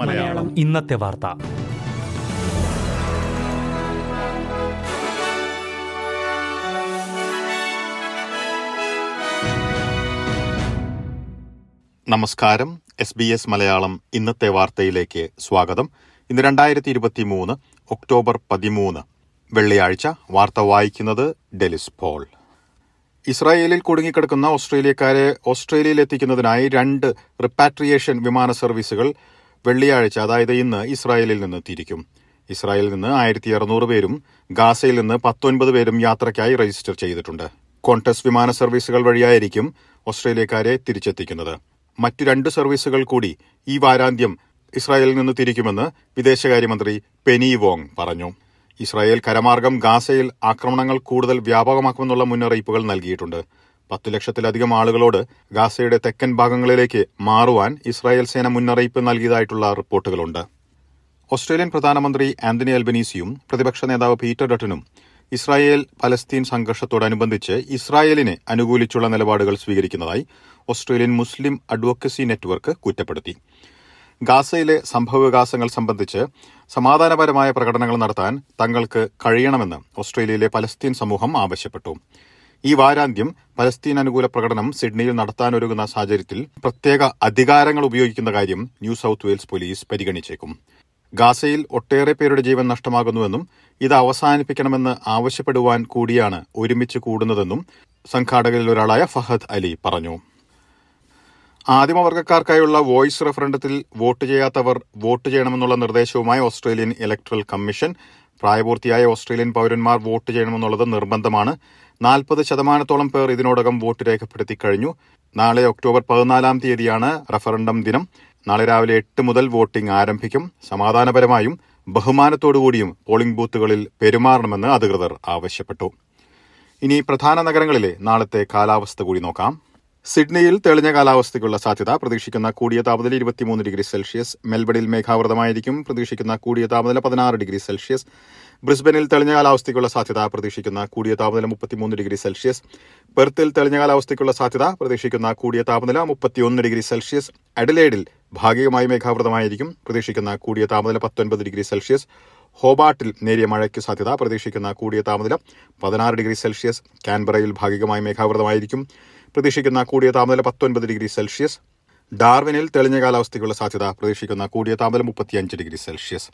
മലയാളം. ഇന്നത്തെ വാർത്ത. നമസ്കാരം. എസ് ബി എസ് മലയാളം ഇന്നത്തെ വാർത്തയിലേക്ക് സ്വാഗതം. ഇന്ന് രണ്ടായിരത്തി ഇരുപത്തി മൂന്ന് ഒക്ടോബർ പതിമൂന്ന്. വെള്ളിയാഴ്ച വാർത്ത വായിക്കുന്നത് ഡെലിസ് പോൾ. ഇസ്രായേലിൽ കുടുങ്ങിക്കിടക്കുന്ന ഓസ്ട്രേലിയക്കാരെ ഓസ്ട്രേലിയയിൽ എത്തിക്കുന്നതിനായി രണ്ട് റിപ്പാട്രിയേഷൻ വിമാന സർവീസുകൾ വെള്ളിയാഴ്ച അതായത് ഇന്ന് ഇസ്രായേലിൽ നിന്ന് തിരിക്കും ഇസ്രായേലിൽ നിന്ന് ആയിരത്തി അറുന്നൂറ് പേരും ഗാസയിൽ നിന്ന് പത്തൊൻപത് പേരും യാത്രയ്ക്കായി രജിസ്റ്റർ ചെയ്തിട്ടുണ്ട്. കോൺടസ് വിമാന സർവീസുകൾ വഴിയായിരിക്കും ഓസ്ട്രേലിയക്കാരെ തിരിച്ചെത്തിക്കുന്നത്. മറ്റു രണ്ട് സർവീസുകൾ കൂടി ഈ വാരാന്ത്യം ഇസ്രായേലിൽ നിന്ന് തിരിക്കുമെന്ന് വിദേശകാര്യമന്ത്രി പെനി വോങ് പറഞ്ഞു. ഇസ്രായേൽ കരമാർഗം ഗാസയിൽ ആക്രമണങ്ങൾ കൂടുതൽ വ്യാപകമാക്കുമെന്നുള്ള മുന്നറിയിപ്പുകൾ നൽകിയിട്ടുണ്ട്. പത്തു ലക്ഷത്തിലധികം ആളുകളോട് ഗാസയുടെ തെക്കൻ ഭാഗങ്ങളിലേക്ക് മാറുവാൻ ഇസ്രായേൽ സേന മുന്നറിയിപ്പ് നൽകിയതായിട്ടുള്ള റിപ്പോർട്ടുകളുണ്ട്. ഓസ്ട്രേലിയൻ പ്രധാനമന്ത്രി ആന്റണി അൽബനീസിയും പ്രതിപക്ഷ നേതാവ് പീറ്റർ ഡട്ടനും ഇസ്രായേൽ പലസ്തീൻ സംഘർഷത്തോടനുബന്ധിച്ച് ഇസ്രായേലിനെ അനുകൂലിച്ചുള്ള നിലപാടുകൾ സ്വീകരിക്കുന്നതായി ഓസ്ട്രേലിയൻ മുസ്ലിം അഡ്വക്കസി നെറ്റ്വർക്ക് കുറ്റപ്പെടുത്തി. ഗാസയിലെ സംഭവവികാസങ്ങൾ സംബന്ധിച്ച് സമാധാനപരമായ പ്രകടനങ്ങൾ നടത്താൻ തങ്ങൾക്ക് കഴിയണമെന്ന് ഓസ്ട്രേലിയയിലെ പലസ്തീൻ സമൂഹം ആവശ്യപ്പെട്ടു. ഈ വാരാന്ത്യം പലസ്തീൻ അനുകൂല പ്രകടനം സിഡ്നിയിൽ നടത്താനൊരുങ്ങുന്ന സാഹചര്യത്തിൽ പ്രത്യേക അധികാരങ്ങൾ ഉപയോഗിക്കുന്ന കാര്യം ന്യൂ സൌത്ത് വെയിൽസ് പോലീസ് പരിഗണിച്ചേക്കും. ഗാസയിൽ ഒട്ടേറെ പേരുടെ ജീവൻ നഷ്ടമാകുന്നുവെന്നും ഇത് അവസാനിപ്പിക്കണമെന്ന് ആവശ്യപ്പെടുവാൻ കൂടിയാണ് ഒരുമിച്ച് കൂടുന്നതെന്നും സംഘാടകരിൽ ഒരാളായ ഫഹദ് അലി പറഞ്ഞു. ആദിമവർഗക്കാർക്കായുള്ള വോയിസ് റഫറണ്ടത്തിൽ വോട്ട് ചെയ്യാത്തവർ വോട്ട് ചെയ്യണമെന്നുള്ള നിർദ്ദേശവുമായി ഓസ്ട്രേലിയൻ ഇലക്ട്രൽ കമ്മീഷൻ പ്രായപൂർത്തിയായ ഓസ്ട്രേലിയൻ പൌരന്മാർ വോട്ട് ചെയ്യണമെന്നുള്ളത് നിർബന്ധമാണ്. നാൽപ്പത് ശതമാനത്തോളം പേർ ഇതിനോടകം വോട്ട് രേഖപ്പെടുത്തി കഴിഞ്ഞു. നാളെ ഒക്ടോബർ പതിനാലാം തീയതിയാണ് റഫറണ്ടം ദിനം. നാളെ രാവിലെ എട്ട് മുതൽ വോട്ടിംഗ് ആരംഭിക്കും. സമാധാനപരമായും ബഹുമാനത്തോടുകൂടിയും പോളിംഗ് ബൂത്തുകളിൽ പെരുമാറണമെന്ന് അധികൃതർ ആവശ്യപ്പെട്ടു. ഇനി പ്രധാന നഗരങ്ങളിലെ നാളത്തെ കാലാവസ്ഥ കൂടി നോക്കാം. സിഡ്നിയിൽ തെളിഞ്ഞ കാലാവസ്ഥയ്ക്കുള്ള സാധ്യത പ്രതീക്ഷിക്കുന്ന കൂടിയ താപനില ഇരുപത്തിമൂന്ന് ഡിഗ്രി സെൽഷ്യസ്. മെൽബണിൽ മേഘാവൃതമായിരിക്കും പ്രതീക്ഷിക്കുന്ന കൂടിയ താപനില പതിനാറ് ഡിഗ്രി സെൽഷ്യസ്. ബ്രിസ്ബനിൽ തെളിഞ്ഞ കാലാവസ്ഥയ്ക്കുള്ള സാധ്യത പ്രതീക്ഷിക്കുന്ന കൂടിയ താപനില മുപ്പത്തിമൂന്ന് ഡിഗ്രി സെൽഷ്യസ്. പെർത്തിൽ തെളിഞ്ഞ കാലാവസ്ഥയ്ക്കുള്ള സാധ്യത പ്രതീക്ഷിക്കുന്ന കൂടിയ താപനില മുപ്പത്തിയൊന്ന് ഡിഗ്രി സെൽഷ്യസ്. അഡലേഡിൽ ഭാഗികമായി മേഘാവൃതമായിരിക്കും പ്രതീക്ഷിക്കുന്ന കൂടിയ താപനില പത്തൊൻപത് ഡിഗ്രി സെൽഷ്യസ്. ഹോബാട്ടിൽ നേരിയ മഴയ്ക്ക് സാധ്യത പ്രതീക്ഷിക്കുന്ന കൂടിയ താപനില പതിനാറ് ഡിഗ്രി സെൽഷ്യസ്. കാൻബറയിൽ ഭാഗികമായി മേഘാവൃതമായിരിക്കും പ്രതീക്ഷിക്കുന്ന കൂടിയ താപനില പത്തൊൻപത് ഡിഗ്രി സെൽഷ്യസ്. ഡാർവിനിൽ തെളിഞ്ഞ കാലാവസ്ഥയ്ക്കുള്ള സാധ്യത പ്രതീക്ഷിക്കുന്ന കൂടിയ താപനില മുപ്പത്തിയഞ്ച് ഡിഗ്രി സെൽഷ്യസ്.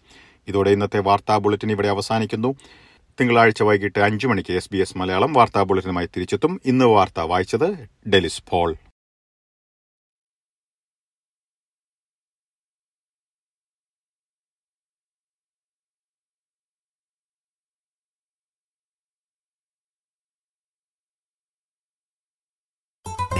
ഇതോടെ ഇന്നത്തെ വാർത്താ ബുള്ളറ്റിൻ ഇവിടെ അവസാനിക്കുന്നു. തിങ്കളാഴ്ച വൈകിട്ട് അഞ്ചു മണിക്ക് എസ് ബി എസ് മലയാളം വാർത്താ ബുള്ളറ്റിനുമായി തിരിച്ചെത്തും. ഇന്ന് വാർത്ത വായിച്ചത് ഡെലിസ് പോൾ.